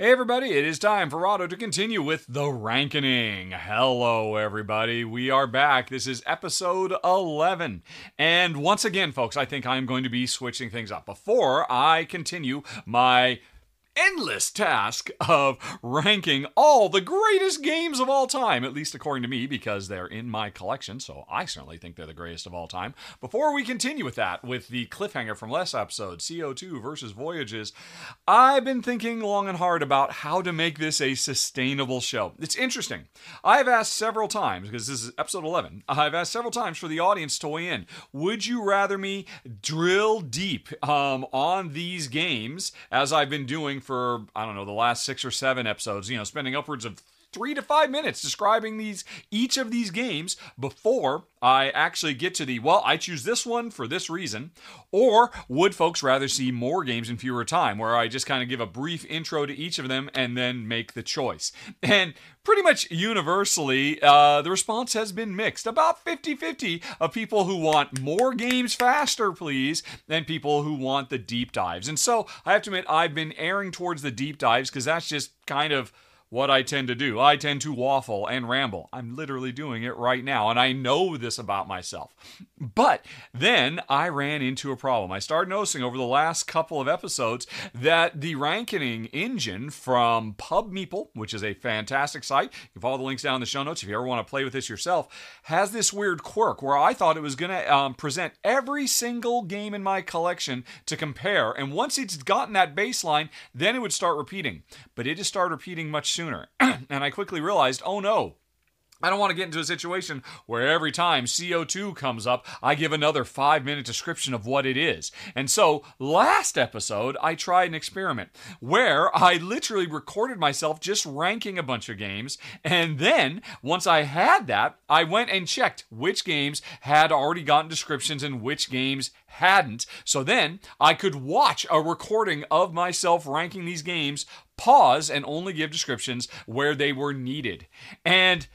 Hey everybody, it is time for Otto to continue with the ranking. Hello everybody, we are back. This is episode 11. And once again, folks, I think I'm going to be switching things up. Before I continue my endless task of ranking all the greatest games of all time, at least according to me, because they're in my collection, so I certainly think they're the greatest of all time. Before we continue with that, with the cliffhanger from last episode, CO2 versus Voyages, I've been thinking long and hard about how to make this a sustainable show. It's interesting. I've asked several times, because this is episode 11, I've asked several times for the audience to weigh in. Would you rather me drill deep um, on these games, as I've been doing for, I don't know, the last six or seven episodes, you know, spending upwards of three to five minutes describing these each of these games before I actually get to the well, I choose this one for this reason, or would folks rather see more games in fewer time, where I just kind of give a brief intro to each of them and then make the choice? And pretty much universally, uh, the response has been mixed. About 50 50 of people who want more games faster, please, and people who want the deep dives. And so I have to admit, I've been erring towards the deep dives because that's just kind of what I tend to do. I tend to waffle and ramble. I'm literally doing it right now, and I know this about myself. But then I ran into a problem. I started noticing over the last couple of episodes that the ranking engine from PubMeeple, which is a fantastic site, you can follow the links down in the show notes if you ever want to play with this yourself, has this weird quirk where I thought it was going to um, present every single game in my collection to compare. And once it's gotten that baseline, then it would start repeating. But it just started repeating much sooner. and I quickly realized, oh no, I don't want to get into a situation where every time CO2 comes up, I give another five minute description of what it is. And so, last episode, I tried an experiment where I literally recorded myself just ranking a bunch of games. And then, once I had that, I went and checked which games had already gotten descriptions and which games hadn't. So then I could watch a recording of myself ranking these games, pause, and only give descriptions where they were needed. And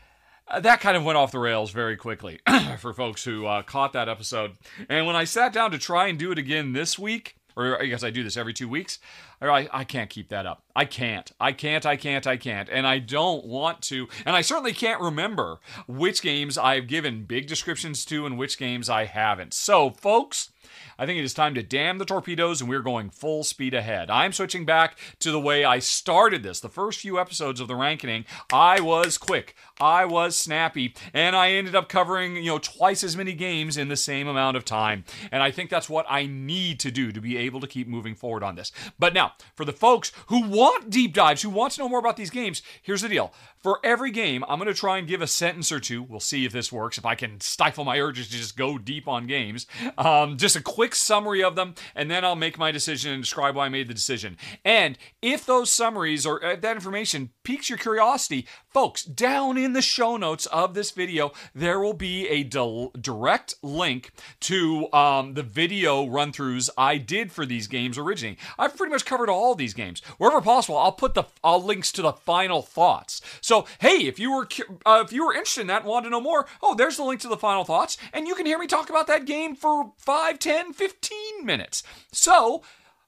uh, that kind of went off the rails very quickly for folks who uh, caught that episode. And when I sat down to try and do it again this week, or I guess I do this every two weeks, I, I can't keep that up. I can't. I can't. I can't. I can't. And I don't want to. And I certainly can't remember which games I've given big descriptions to and which games I haven't. So, folks, I think it is time to damn the torpedoes and we're going full speed ahead. I'm switching back to the way I started this. The first few episodes of the ranking, I was quick, I was snappy, and I ended up covering, you know, twice as many games in the same amount of time. And I think that's what I need to do to be able to keep moving forward on this. But now, for the folks who want deep dives, who want to know more about these games, here's the deal. For every game, I'm going to try and give a sentence or two. We'll see if this works, if I can stifle my urges to just go deep on games. Um, just a quick summary of them, and then I'll make my decision and describe why I made the decision. And if those summaries or uh, that information piques your curiosity, folks, down in the show notes of this video, there will be a del- direct link to um, the video run throughs I did for these games originally. I've pretty much covered all these games. Wherever possible, I'll put the I'll links to the final thoughts. So hey, if you were uh, if you were interested in that and wanted to know more, oh, there's the link to the final thoughts, and you can hear me talk about that game for 5, 10, 15 minutes. So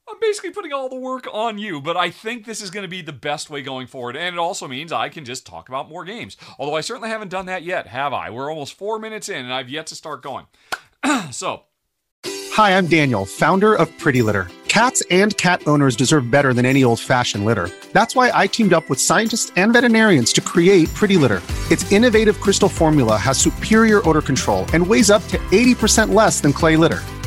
I'm basically putting all the work on you, but I think this is going to be the best way going forward. And it also means I can just talk about more games. Although I certainly haven't done that yet, have I? We're almost four minutes in and I've yet to start going. so. Hi, I'm Daniel, founder of Pretty Litter. Cats and cat owners deserve better than any old fashioned litter. That's why I teamed up with scientists and veterinarians to create Pretty Litter. Its innovative crystal formula has superior odor control and weighs up to 80% less than clay litter.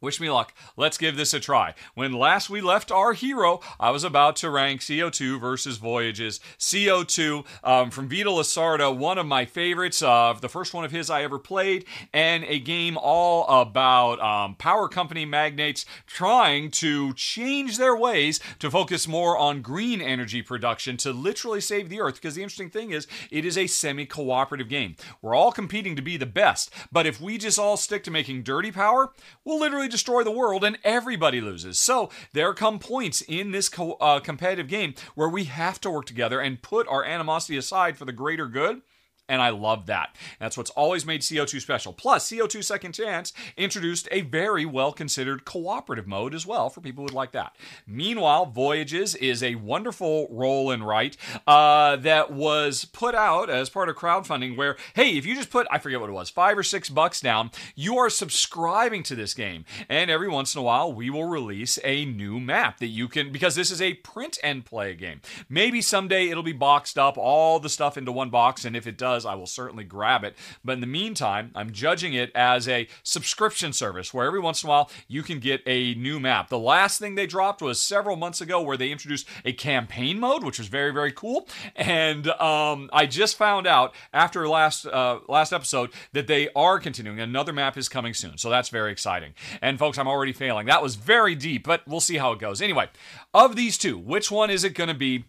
Wish me luck. Let's give this a try. When last we left our hero, I was about to rank CO2 versus Voyages. CO2 um, from Vital Lacerda, one of my favorites, uh, the first one of his I ever played, and a game all about um, power company magnates trying to change their ways to focus more on green energy production to literally save the Earth. Because the interesting thing is, it is a semi cooperative game. We're all competing to be the best, but if we just all stick to making dirty power, we'll literally destroy the world and everybody loses. So there come points in this co- uh, competitive game where we have to work together and put our animosity aside for the greater good and I love that. That's what's always made CO2 special. Plus, CO2 Second Chance introduced a very well considered cooperative mode as well for people who would like that. Meanwhile, Voyages is a wonderful roll and write uh, that was put out as part of crowdfunding. Where, hey, if you just put, I forget what it was, five or six bucks down, you are subscribing to this game. And every once in a while, we will release a new map that you can, because this is a print and play game. Maybe someday it'll be boxed up, all the stuff into one box, and if it does, I will certainly grab it. But in the meantime, I'm judging it as a subscription service where every once in a while you can get a new map. The last thing they dropped was several months ago where they introduced a campaign mode, which was very, very cool. And um, I just found out after last uh, last episode that they are continuing. Another map is coming soon, so that's very exciting. And folks, I'm already failing. That was very deep, but we'll see how it goes. Anyway, of these two, which one is it going to be?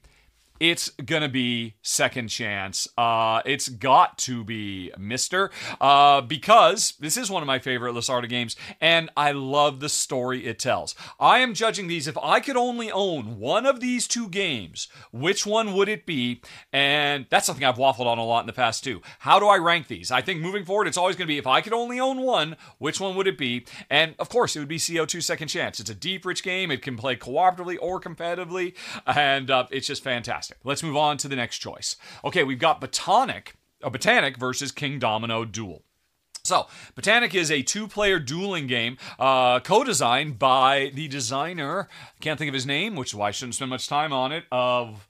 It's gonna be second chance. Uh, it's got to be Mister uh, because this is one of my favorite Lacerda games, and I love the story it tells. I am judging these. If I could only own one of these two games, which one would it be? And that's something I've waffled on a lot in the past too. How do I rank these? I think moving forward, it's always gonna be if I could only own one, which one would it be? And of course, it would be CO2 Second Chance. It's a deep, rich game. It can play cooperatively or competitively, and uh, it's just fantastic fantastic. Let's move on to the next choice. Okay, we've got Botanik, a Botanik versus Kingdomino Duel. So, Botanik is a two player dueling game uh, co designed by the designer, can't think of his name, which is why I shouldn't spend much time on it, of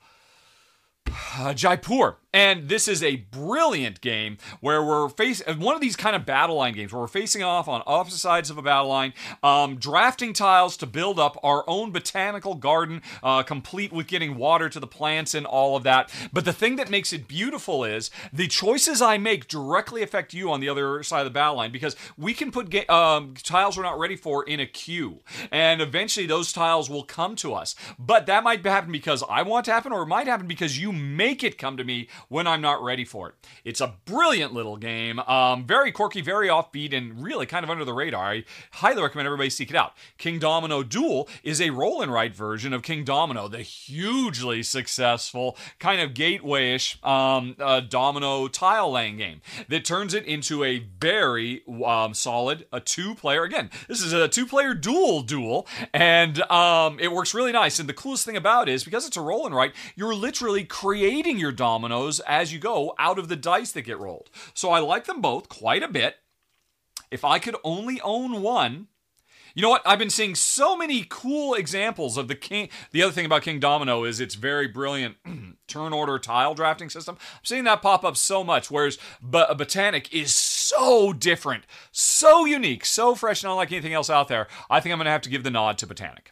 uh, Jaipur. And this is a brilliant game where we're facing one of these kind of battle line games where we're facing off on opposite sides of a battle line, um, drafting tiles to build up our own botanical garden, uh, complete with getting water to the plants and all of that. But the thing that makes it beautiful is the choices I make directly affect you on the other side of the battle line because we can put ga- um, tiles we're not ready for in a queue, and eventually those tiles will come to us. But that might happen because I want to happen, or it might happen because you make it come to me when I'm not ready for it. It's a brilliant little game, um, very quirky, very offbeat, and really kind of under the radar. I highly recommend everybody seek it out. Kingdomino Duel is a roll and write version of Kingdomino, the hugely successful kind of gateway-ish um, uh, domino tile laying game that turns it into a very um, solid a two-player. Again, this is a two-player duel duel, and um, it works really nice. And the coolest thing about it is because it's a roll and write, you're literally creating your dominoes as you go out of the dice that get rolled. So I like them both quite a bit. If I could only own one, you know what? I've been seeing so many cool examples of the king. The other thing about Kingdomino is its very brilliant turn order tile drafting system. I'm seeing that pop up so much. Whereas B- Botanik is so different, so unique, so fresh, not like anything else out there. I think I'm going to have to give the nod to Botanik.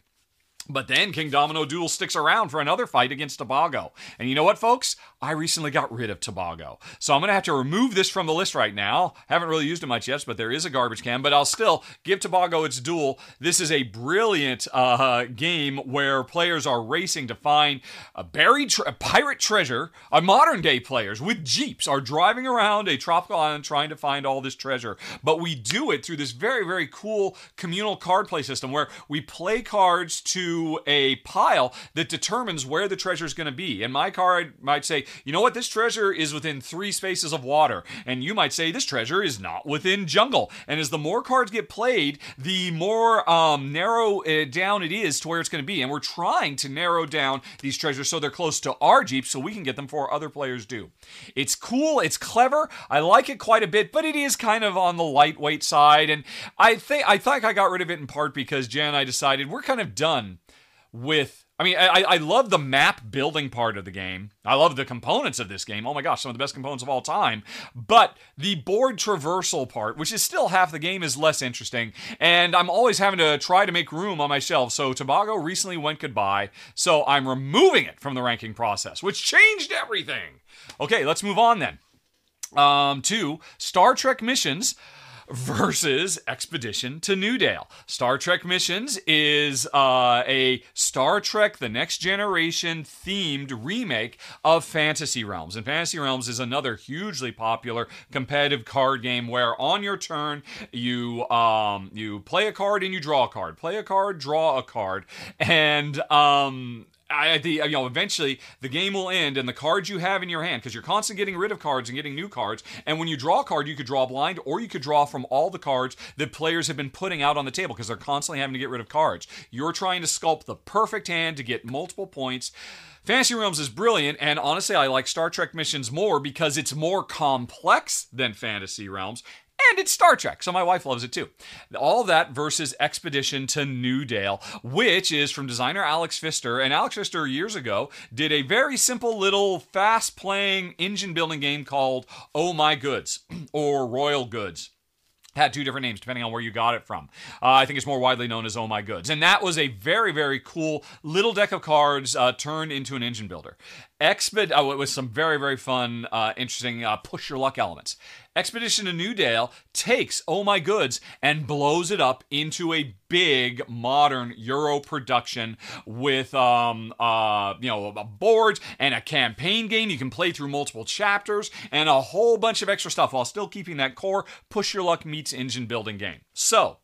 But then Kingdomino Duel sticks around for another fight against Tobago. And you know what, folks? I recently got rid of Tobago. So I'm going to have to remove this from the list right now. Haven't really used it much yet, but there is a garbage can. But I'll still give Tobago its duel. This is a brilliant uh, game where players are racing to find a buried tre- pirate treasure. A modern day players with jeeps are driving around a tropical island trying to find all this treasure. But we do it through this very, very cool communal card play system where we play cards to a pile that determines where the treasure is going to be. And my card might say, you know what, this treasure is within three spaces of water. And you might say, this treasure is not within jungle. And as the more cards get played, the more um, narrow uh, down it is to where it's going to be. And we're trying to narrow down these treasures so they're close to our Jeep so we can get them before other players do. It's cool, it's clever. I like it quite a bit, but it is kind of on the lightweight side. And I think I think I got rid of it in part because Jen and I decided we're kind of done with I mean, I, I love the map building part of the game. I love the components of this game. Oh my gosh, some of the best components of all time. But the board traversal part, which is still half the game, is less interesting. And I'm always having to try to make room on my shelf. So Tobago recently went goodbye. So I'm removing it from the ranking process, which changed everything. Okay, let's move on then um, to Star Trek missions versus Expedition to Newdale. Star Trek Missions is uh, a Star Trek The Next Generation themed remake of Fantasy Realms. And Fantasy Realms is another hugely popular competitive card game where on your turn you um, you play a card and you draw a card. Play a card, draw a card. And um, I, the, you know, eventually the game will end, and the cards you have in your hand, because you're constantly getting rid of cards and getting new cards. And when you draw a card, you could draw blind, or you could draw from all the cards that players have been putting out on the table, because they're constantly having to get rid of cards. You're trying to sculpt the perfect hand to get multiple points. Fantasy Realms is brilliant, and honestly, I like Star Trek Missions more because it's more complex than Fantasy Realms, and it's Star Trek, so my wife loves it too. All that versus Expedition to Newdale, which is from designer Alex Pfister. And Alex Pfister, years ago, did a very simple little fast playing engine building game called Oh My Goods or Royal Goods had two different names depending on where you got it from. Uh, I think it's more widely known as Oh My Goods. And that was a very, very cool little deck of cards uh, turned into an engine builder. Exped, oh, it was some very, very fun, uh, interesting uh, push your luck elements. Expedition to Newdale takes Oh My Goods and blows it up into a big modern Euro production with um uh you know a board and a campaign game you can play through multiple chapters and a whole bunch of extra stuff while still keeping that core push your luck meets engine building game. So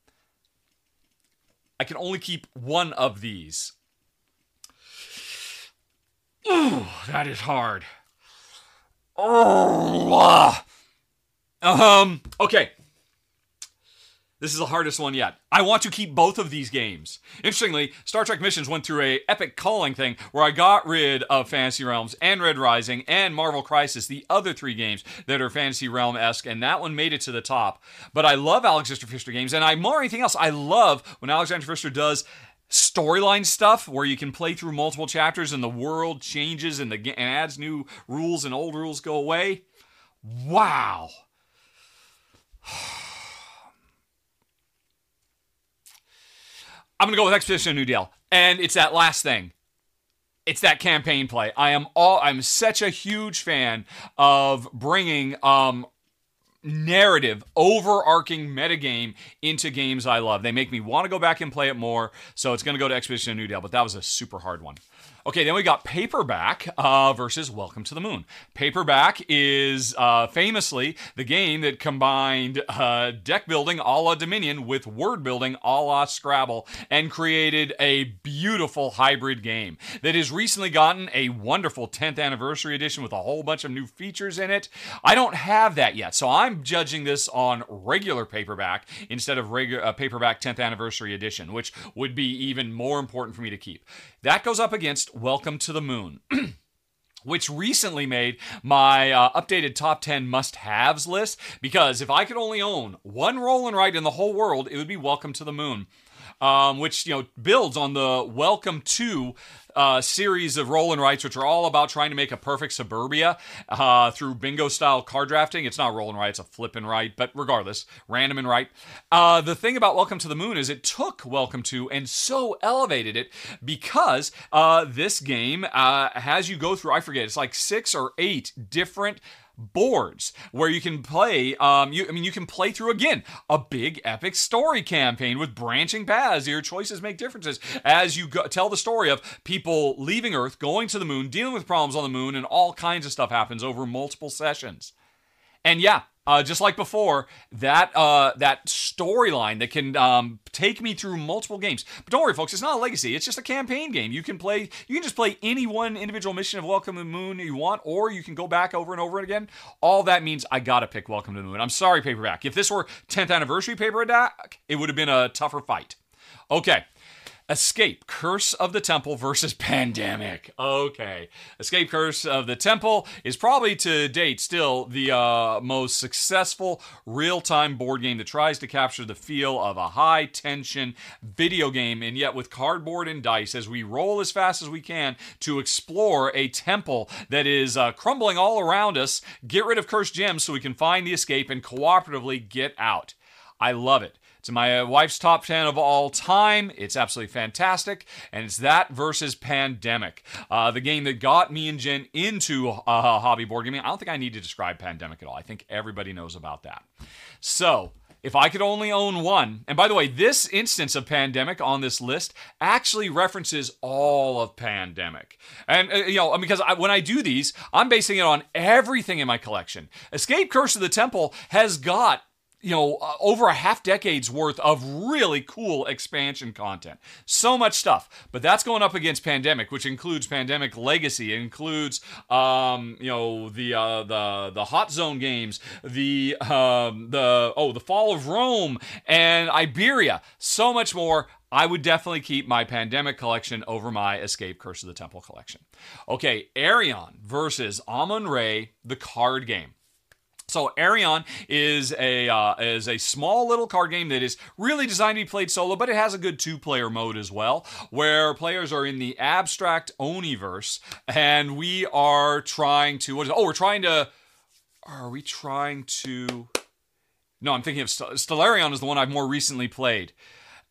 I can only keep one of these. Ooh, that is hard. Oh, ah. Um, okay. This is the hardest one yet. I want to keep both of these games. Interestingly, Star Trek Missions went through a epic culling thing where I got rid of Fantasy Realms and Red Rising and Marvel Crisis, the other three games that are Fantasy Realm esque, and that one made it to the top. But I love Alexander Pfister games, and I more anything else. I love when Alexander Pfister does storyline stuff where you can play through multiple chapters and the world changes and the and adds new rules and old rules go away. Wow. I'm gonna go with Expedition Newdale, and it's that last thing. It's that campaign play. I am all. I'm such a huge fan of bringing um, narrative, overarching metagame into games I love. They make me want to go back and play it more. So it's going to go to Expedition of Newdale, but that was a super hard one. Okay, then we got Paperback uh, versus Welcome to the Moon. Paperback is uh, famously the game that combined uh, deck building a la Dominion with word building a la Scrabble and created a beautiful hybrid game that has recently gotten a wonderful 10th anniversary edition with a whole bunch of new features in it. I don't have that yet, so I'm judging this on regular Paperback instead of regular uh, Paperback 10th anniversary edition, which would be even more important for me to keep. That goes up against Welcome to the Moon. which recently made my uh, updated top 10 must haves list because if I could only own one roll and write in the whole world, it would be Welcome to the Moon. Um, which you know builds on the Welcome to uh, series of roll and rights, which are all about trying to make a perfect suburbia uh, through bingo style card drafting. It's not roll and right, it's a flip and write, but regardless, random and right. Uh, the thing about Welcome to the Moon is it took Welcome to and so elevated it because uh, this game uh, has you go through, I forget, it's like six or eight different boards where you can play um you I mean you can play through again a big epic story campaign with branching paths. Your choices make differences as you go, tell the story of people leaving earth going to the moon dealing with problems on the moon and all kinds of stuff happens over multiple sessions. And yeah uh, just like before, that uh, that storyline that can um, take me through multiple games. But don't worry, folks, it's not a legacy. It's just a campaign game. You can play. You can just play any one individual mission of Welcome to the Moon you want, or you can go back over and over again. All that means I gotta pick Welcome to the Moon. I'm sorry, paperback. If this were 10th anniversary paperback, it would have been a tougher fight. Okay, Escape Curse of the Temple versus Pandemic. Okay. Escape Curse of the Temple is probably to date still the uh, most successful real time board game that tries to capture the feel of a high tension video game, and yet with cardboard and dice as we roll as fast as we can to explore a temple that is uh, crumbling all around us, get rid of cursed gems so we can find the escape and cooperatively get out. I love it. It's my uh, wife's top 10 of all time. It's absolutely fantastic. And it's that versus Pandemic, uh, the game that got me and Jen into uh, hobby board gaming. I don't think I need to describe Pandemic at all. I think everybody knows about that. So, if I could only own one, and by the way, this instance of pandemic on this list actually references all of pandemic. And, uh, you know, because I, when I do these, I'm basing it on everything in my collection. Escape Curse of the Temple has got you know, uh, over a half decade's worth of really cool expansion content. So much stuff. But that's going up against Pandemic, which includes Pandemic Legacy. Includes, um, you know, the uh, the the Hot Zone games, the um, the oh, the Fall of Rome and Iberia. So much more. I would definitely keep my Pandemic collection over my Escape Curse of the Temple collection. Okay, Aerion versus Amun-Re, the card game. So Aerion is a uh, is a small little card game that is really designed to be played solo, but it has a good two player mode as well, where players are in the abstract Oniverse, and we are trying to what is oh we're trying to are we trying to no I'm thinking of St- Stellarion is the one I've more recently played.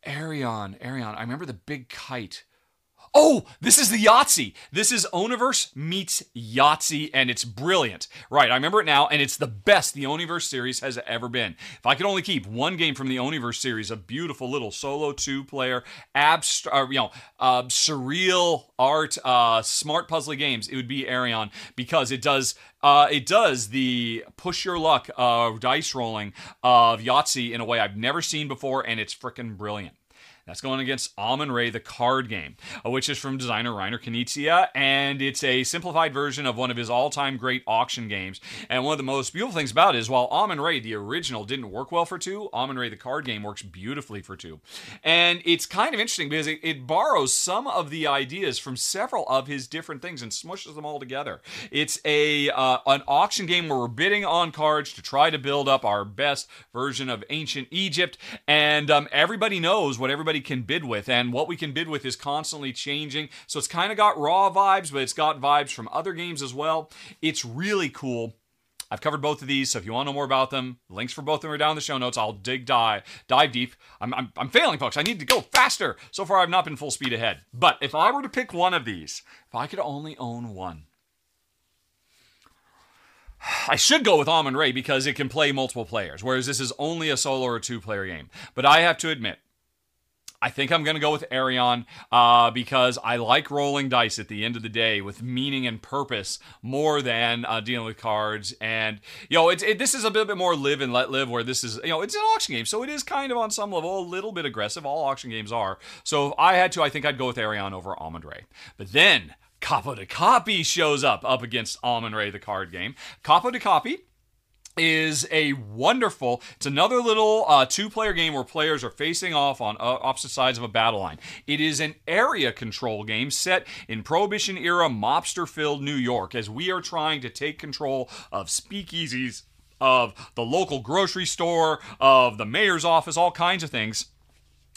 Aerion, Aerion, I remember the big kite. Oh, this is the Yahtzee. This is Oniverse meets Yahtzee, and it's brilliant. Right, I remember it now, and it's the best the Oniverse series has ever been. If I could only keep one game from the Oniverse series, a beautiful little solo two-player, abstract, uh, you know, uh, surreal art, uh, smart puzzly games, it would be Aerion because it does uh, it does the push your luck uh, dice rolling of Yahtzee in a way I've never seen before, and it's freaking brilliant. That's going against Amun-Re, the card game, uh, which is from designer Reiner Knizia, and it's a simplified version of one of his all-time great auction games. And one of the most beautiful things about it is while Amun-Re, the original, didn't work well for two, Amun-Re, the card game, works beautifully for two. And it's kind of interesting because it, it borrows some of the ideas from several of his different things and smushes them all together. It's a uh, an auction game where we're bidding on cards to try to build up our best version of ancient Egypt, and um, everybody knows what everybody can bid with, and what we can bid with is constantly changing. So it's kind of got raw vibes, but it's got vibes from other games as well. It's really cool. I've covered both of these, so if you want to know more about them, links for both of them are down in the show notes. I'll dig dive dive deep. I'm, I'm, I'm failing, folks. I need to go faster. So far, I've not been full speed ahead. But if I were to pick one of these, if I could only own one, I should go with Amun-Re because it can play multiple players, whereas this is only a solo or two player game. But I have to admit, I think I'm going to go with Aerion uh, because I like rolling dice at the end of the day with meaning and purpose more than uh, dealing with cards. And, you know, it's, it, this is a bit, bit more live and let live where this is, you know, it's an auction game. So it is kind of on some level a little bit aggressive. All auction games are. So if I had to, I think I'd go with Aerion over Amun-Re. But then Capo dei Capi shows up up against Amun-Re, the card game. Capo dei Capi is a wonderful it's another little uh, two-player game where players are facing off on uh, opposite sides of a battle line. It is an area control game set in prohibition era mobster filled new york as we are trying to take control of speakeasies of the local grocery store of the mayor's office all kinds of things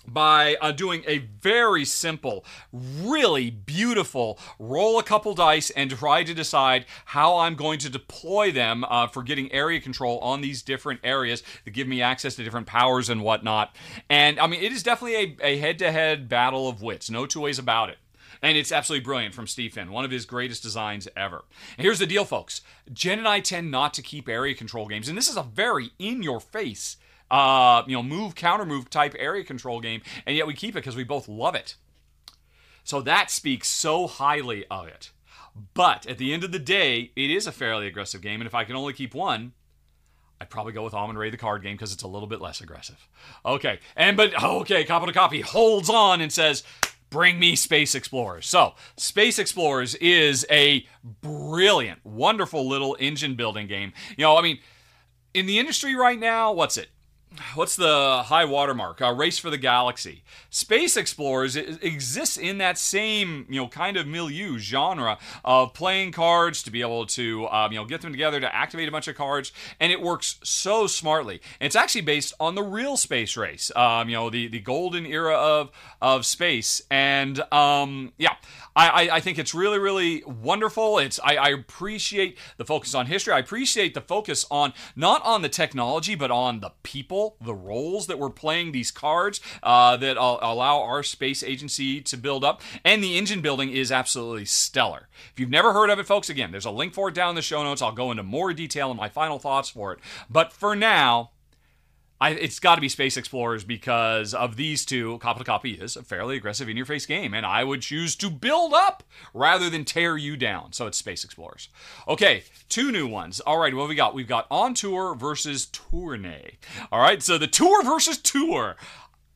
by uh, doing a very simple, really beautiful roll a couple dice and try to decide how I'm going to deploy them uh, for getting area control on these different areas that give me access to different powers and whatnot. And I mean, it is definitely a head to head battle of wits, no two ways about it. And it's absolutely brilliant from Steve Finn, one of his greatest designs ever. And here's the deal, folks Jen and I tend not to keep area control games, and this is a very in your face uh, you know, move, counter move type area control game, and yet we keep it because we both love it. So that speaks so highly of it. But at the end of the day, it is a fairly aggressive game, and if I can only keep one, I'd probably go with Amun-Re the card game because it's a little bit less aggressive. Okay, and but okay, Capo dei Capi holds on and says, "Bring me Space Explorers." So, Space Explorers is a brilliant, wonderful little engine building game. You know, I mean, in the industry right now, what's it? What's the high watermark? Uh, Race for the Galaxy. Space Explorers exists in that same you know kind of milieu genre of playing cards to be able to um, you know get them together to activate a bunch of cards, and it works so smartly. And it's actually based on the real space race, um, you know the the golden era of of space, and um, yeah, I, I, think it's really, really wonderful. It's I, I, appreciate the focus on history. I appreciate the focus on not on the technology, but on the people, the roles that we're playing these cards uh, that allow our space agency to build up. And the engine building is absolutely stellar. If you've never heard of it, folks, again, there's a link for it down in the show notes. I'll go into more detail in my final thoughts for it. But for now, I, it's got to be Space Explorers because of these two. Capo dei Capi is a fairly aggressive in your face game, and I would choose to build up rather than tear you down. So it's Space Explorers. Okay, two new ones. All right, what we got? We've got On Tour versus Tournay. All right, so the Tour versus Tour.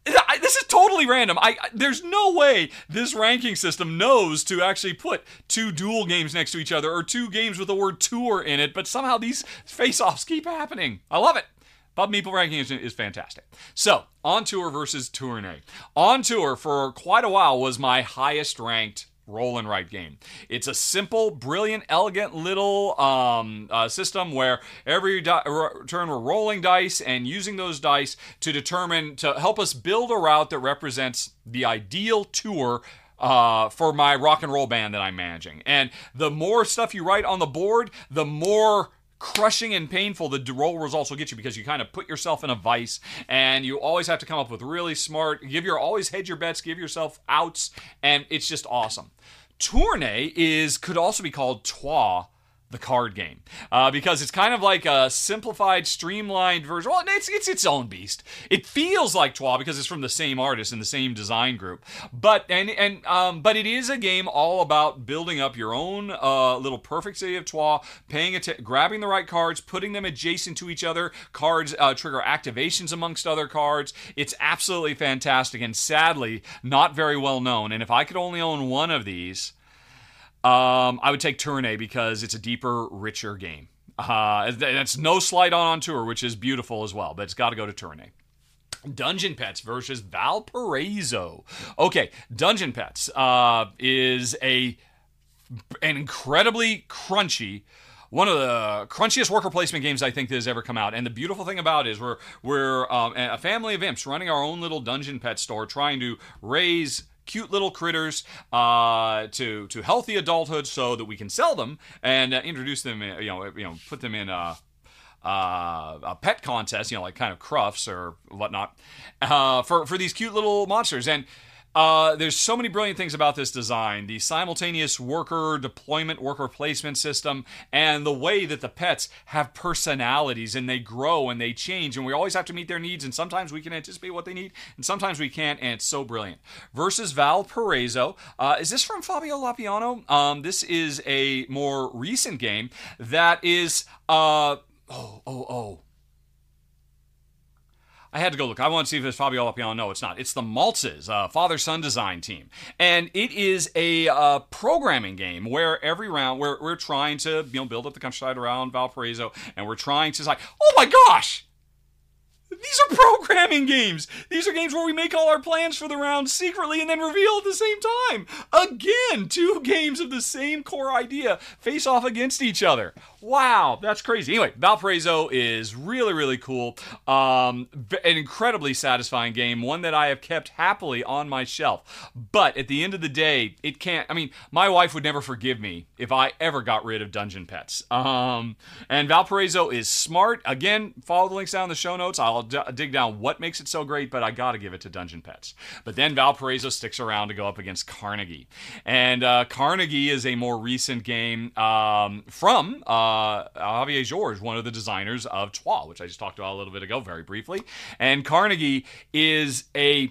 I, this is totally random. I, I, there's no way this ranking system knows to actually put two dual games next to each other or two games with the word tour in it, but somehow these face-offs keep happening. I love it. Pub Meeple ranking is, is fantastic. So, On Tour versus Tournay. On Tour for quite a while was my highest ranked roll and write game. It's a simple, brilliant, elegant little um, uh, system where every di- turn we're rolling dice and using those dice to determine to help us build a route that represents the ideal tour uh, for my rock and roll band that I'm managing. And the more stuff you write on the board, the more crushing and painful the roll results will get you because you kind of put yourself in a vice and you always have to come up with really smart give your always hedge your bets give yourself outs and it's just awesome. Tournay is could also be called Troyes the card game uh, because it's kind of like a simplified, streamlined version. Well, it's, it's its own beast. It feels like Troyes because it's from the same artist and the same design group, but and and um, but it is a game all about building up your own uh, little perfect city of Troyes, paying att- grabbing the right cards, putting them adjacent to each other. Cards uh, trigger activations amongst other cards. It's absolutely fantastic and sadly not very well known. And if I could only own one of these. Um, I would take Tournay because it's a deeper, richer game. Uh, that's no slight on on tour, which is beautiful as well, but it's got to go to Tournay. Dungeon Pets versus Valparaiso. Okay, Dungeon Pets uh, is a an incredibly crunchy one of the crunchiest worker placement games I think that has ever come out. And the beautiful thing about it is we're we're um, a family of imps running our own little dungeon pet store, trying to raise cute little critters uh, to to healthy adulthood so that we can sell them and uh, introduce them you know you know put them in a, uh, a pet contest you know like kind of crufts or whatnot uh, for for these cute little monsters. And uh, there's so many brilliant things about this design the simultaneous worker deployment, worker placement system, and the way that the pets have personalities and they grow and they change. And we always have to meet their needs. And sometimes we can anticipate what they need, and sometimes we can't. And it's so brilliant. Versus Valparaiso. Uh, is this from Fabio Lopiano? Um, this is a more recent game that is. Uh, oh, oh, oh. I had to go look. I want to see if it's Fabio Lopiano. No, it's not. It's the Maltzes, uh, father son design team. And it is a uh, programming game where every round we're, we're trying to you know build up the countryside around Valparaiso and we're trying to like, oh my gosh, these are programming games. These are games where we make all our plans for the round secretly and then reveal at the same time. Again, two games of the same core idea face off against each other. Wow, that's crazy. Anyway, Valparaiso is really, really cool. Um, an incredibly satisfying game, one that I have kept happily on my shelf. But at the end of the day, it can't. I mean, my wife would never forgive me if I ever got rid of Dungeon Pets. Um, and Valparaiso is smart. Again, follow the links down in the show notes. I'll d- dig down what makes it so great, but I got to give it to Dungeon Pets. But then Valparaiso sticks around to go up against Carnegie. And uh, Carnegie is a more recent game um, from. Uh, Xavier Georges, one of the designers of Troyes, which I just talked about a little bit ago, very briefly. And Carnegie is a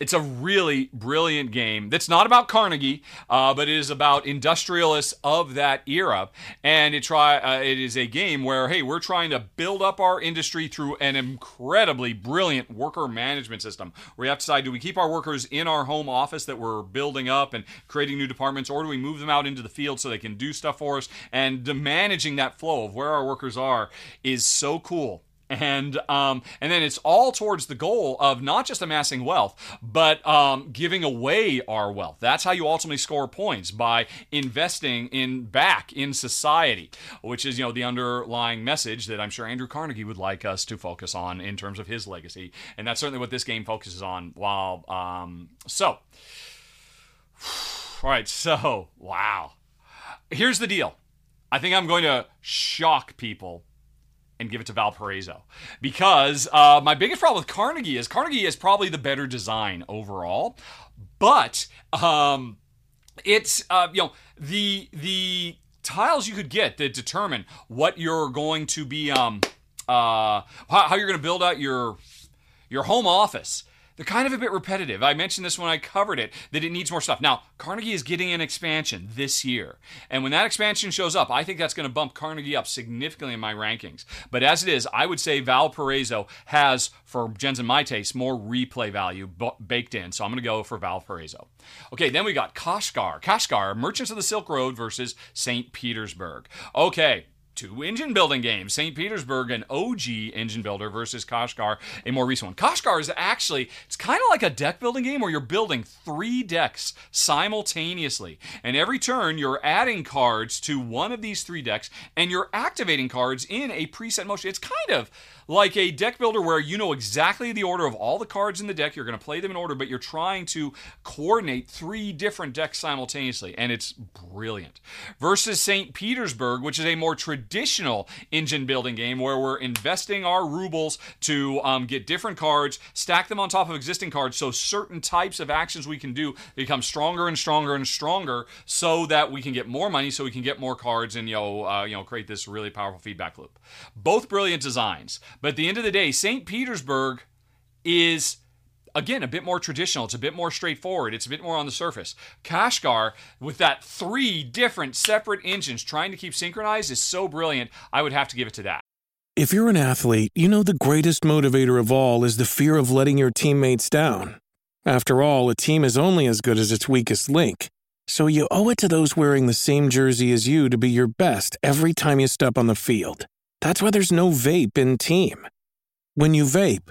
it's a really brilliant game that's not about Carnegie, uh, but it is about industrialists of that era. And it try uh, it is a game where hey, we're trying to build up our industry through an incredibly brilliant worker management system. We have to decide: do we keep our workers in our home office that we're building up and creating new departments, or do we move them out into the field so they can do stuff for us? And managing that flow of where our workers are is so cool and um, and then it's all towards the goal of not just amassing wealth, but um, giving away our wealth. That's how you ultimately score points by investing in back in society, which is you know the underlying message that I'm sure Andrew Carnegie would like us to focus on in terms of his legacy, and that's certainly what this game focuses on. While um, so, all right, so wow, here's the deal. I think I'm going to shock people and give it to Valparaiso because uh, my biggest problem with Carnegie is Carnegie is probably the better design overall, but um, it's uh, you know the the tiles you could get that determine what you're going to be um, uh, how, how you're going to build out your your home office. They're kind of a bit repetitive. I mentioned this when I covered it that it needs more stuff. Now, Carnegie is getting an expansion this year. And when that expansion shows up, I think that's going to bump Carnegie up significantly in my rankings. But as it is, I would say Valparaiso has, for Jens and my taste, more replay value b- baked in. So I'm going to go for Valparaiso. Okay, then we got Kashgar. Kashgar, Merchants of the Silk Road versus St. Petersburg. Okay, two engine building games st petersburg an og engine builder versus kashgar a more recent one kashgar is actually it's kind of like a deck building game where you're building three decks simultaneously and every turn you're adding cards to one of these three decks and you're activating cards in a preset motion it's kind of like a deck builder where you know exactly the order of all the cards in the deck. You're going to play them in order, but you're trying to coordinate three different decks simultaneously, and it's brilliant. Versus St. Petersburg, which is a more traditional engine building game where we're investing our rubles to um, get different cards, stack them on top of existing cards, so certain types of actions we can do become stronger and stronger and stronger, so that we can get more money, so we can get more cards, and you know, uh, you know, create this really powerful feedback loop. Both brilliant designs. But at the end of the day, St. Petersburg is again a bit more traditional. It's a bit more straightforward. It's a bit more on the surface. Kashgar with that three different separate engines trying to keep synchronized is so brilliant. I would have to give it to that. If you're an athlete you know the greatest motivator of all is the fear of letting your teammates down. After all a team is only as good as its weakest link. So you owe it to those wearing the same jersey as you to be your best every time you step on the field. That's why there's no vape in team. When you vape,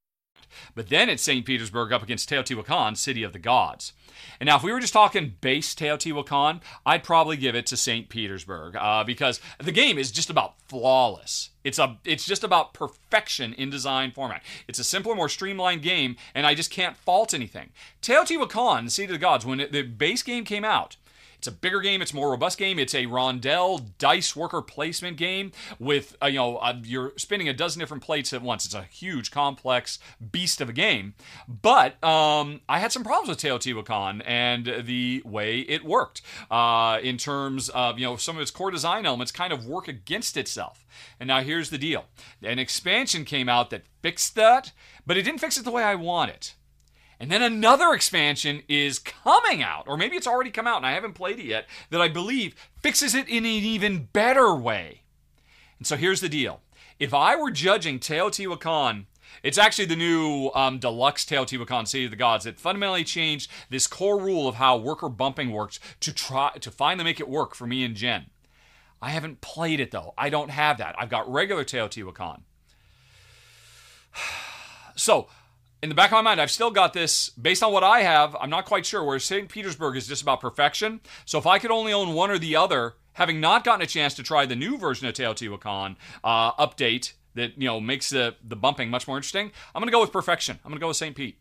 But then it's St. Petersburg up against Teotihuacan, City of the Gods. And now, if we were just talking base Teotihuacan, I'd probably give it to St. Petersburg uh, because the game is just about flawless. It's a, it's just about perfection in design format. It's a simpler, more streamlined game, and I just can't fault anything. Teotihuacan, City of the Gods, when it, the base game came out, it's a bigger game. It's a more robust game. It's a rondel dice worker placement game with uh, you know uh, you're spinning a dozen different plates at once. It's a huge, complex beast of a game. But um, I had some problems with Teotihuacan and the way it worked uh, in terms of you know some of its core design elements kind of work against itself. And now here's the deal: an expansion came out that fixed that, but it didn't fix it the way I want it. And then another expansion is coming out, or maybe it's already come out and I haven't played it yet, that I believe fixes it in an even better way. And so here's the deal. If I were judging Teotihuacan, it's actually the new um, deluxe Teotihuacan City of the Gods that fundamentally changed this core rule of how worker bumping works to try to finally make it work for me and Jen. I haven't played it though. I don't have that. I've got regular Teotihuacan. So in the back of my mind, I've still got this based on what I have. I'm not quite sure. Where St. Petersburg is just about perfection. So if I could only own one or the other, having not gotten a chance to try the new version of Teotihuacan uh, update that you know makes the the bumping much more interesting, I'm to go with perfection. I'm to go with St. Pete.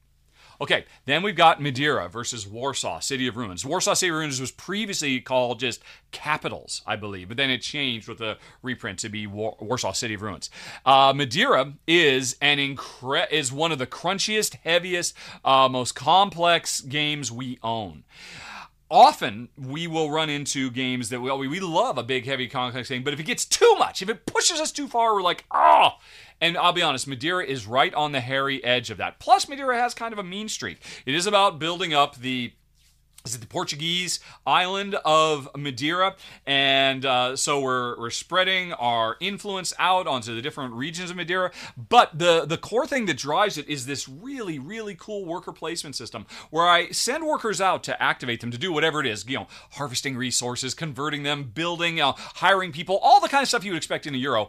Okay, then we've got Madeira versus Warsaw, City of Ruins. Warsaw City of Ruins was previously called just Capitals, I believe, but then it changed with the reprint to be War- Warsaw City of Ruins. Uh, Madeira is an incre- is one of the crunchiest, heaviest, uh, most complex games we own often we will run into games that we, we love a big, heavy, complex game, but if it gets too much, if it pushes us too far, we're like, oh. And I'll be honest, Madeira is right on the hairy edge of that. Plus, Madeira has kind of a mean streak. It is about building up the is it the Portuguese island of Madeira, and uh, so we're we're spreading our influence out onto the different regions of Madeira. But the the core thing that drives it is this really really cool worker placement system where I send workers out to activate them to do whatever it is, you know, harvesting resources, converting them, building, uh, hiring people, all the kind of stuff you would expect in a Euro.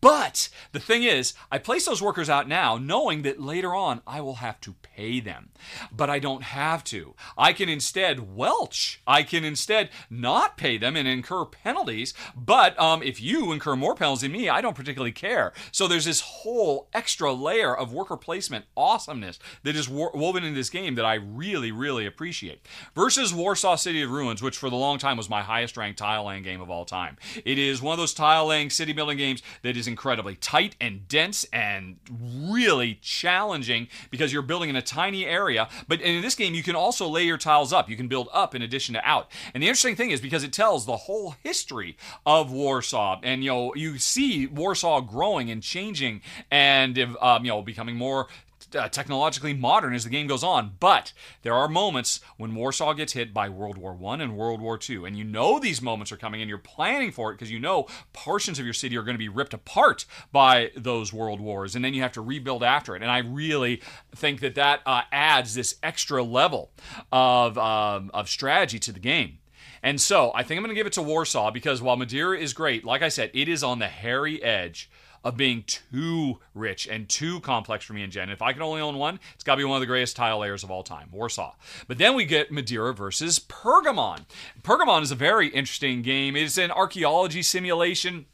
But the thing is, I place those workers out now, knowing that later on I will have to pay them, but I don't have to. I can instead welch. I can instead not pay them and incur penalties. But um, if you incur more penalties than me, I don't particularly care. So there's this whole extra layer of worker placement awesomeness that is wo- woven in this game that I really, really appreciate. Versus Warsaw City of Ruins, which for the long time was my highest ranked tile laying game of all time. It is one of those tile laying city building games that is incredibly tight and dense and really challenging because you're building in a tiny area. But in this game, you can also lay your tiles up. You can build up in addition to out. And the interesting thing is because it tells the whole history of Warsaw, and you know you see Warsaw growing and changing and um, you know becoming more uh, technologically modern as the game goes on. But there are moments when Warsaw gets hit by World War One and World War Two, and you know these moments are coming, and you're planning for it because you know portions of your city are going to be ripped apart by those world wars, and then you have to rebuild after it. And I really think that that uh, adds this extra level of um, of strategy to the game. And so I think I'm going to give it to Warsaw because while Madeira is great, like I said, it is on the hairy edge of being too rich and too complex for me and Jen. If I can only own one, it's got to be one of the greatest tile layers of all time, Warsaw. But then we get Madeira versus Pergamon. Pergamon is a very interesting game. It's an archaeology simulation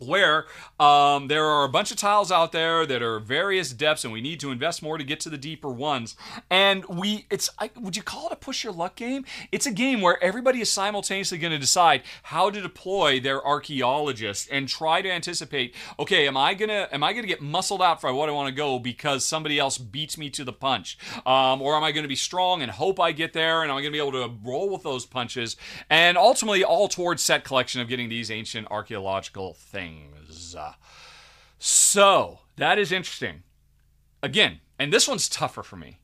where um, there are a bunch of tiles out there that are various depths and we need to invest more to get to the deeper ones. And we it's I, would you call it a push your luck game? It's a game where everybody is simultaneously going to decide how to deploy their archaeologists and try to anticipate okay am i gonna am i gonna get muscled out for what i want to go because somebody else beats me to the punch? Um, or am i to be strong and hope i get there and am i to be able to roll with those punches? And ultimately all towards set collection of getting these ancient archaeological things things. So, that is interesting. Again, and this one's tougher for me.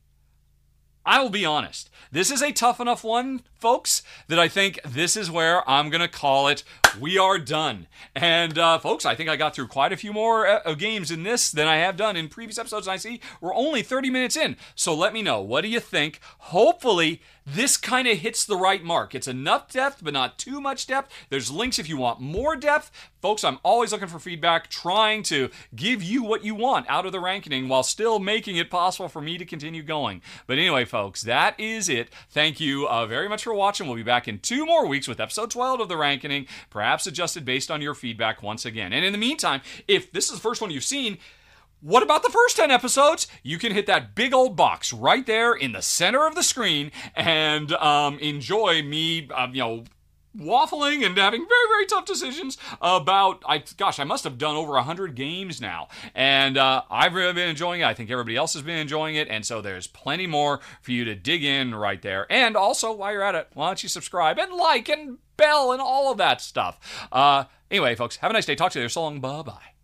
I will be honest. This is a tough enough one, folks, that I think this is where I'm going to call it we are done. And, uh, folks, I think I got through quite a few more uh, games in this than I have done in previous episodes. And I see we're only 30 minutes in. So let me know. What do you think? Hopefully, this kind of hits the right mark. It's enough depth, but not too much depth. There's links if you want more depth. Folks, I'm always looking for feedback, trying to give you what you want out of the ranking while still making it possible for me to continue going. But anyway, folks, that is it. Thank you uh, very much for watching. We'll be back in two more weeks with episode 12 of the Rankening, perhaps adjusted based on your feedback once again. And in the meantime, if this is the first one you've seen, what about the first 10 episodes? You can hit that big old box right there in the center of the screen and um, enjoy me, uh, you know, waffling and having very very tough decisions about i gosh i must have done over 100 games now and uh, i've really been enjoying it i think everybody else has been enjoying it and so there's plenty more for you to dig in right there and also while you're at it why don't you subscribe and like and bell and all of that stuff. Uh, anyway folks have a nice day. Talk to you later. So long. Bye bye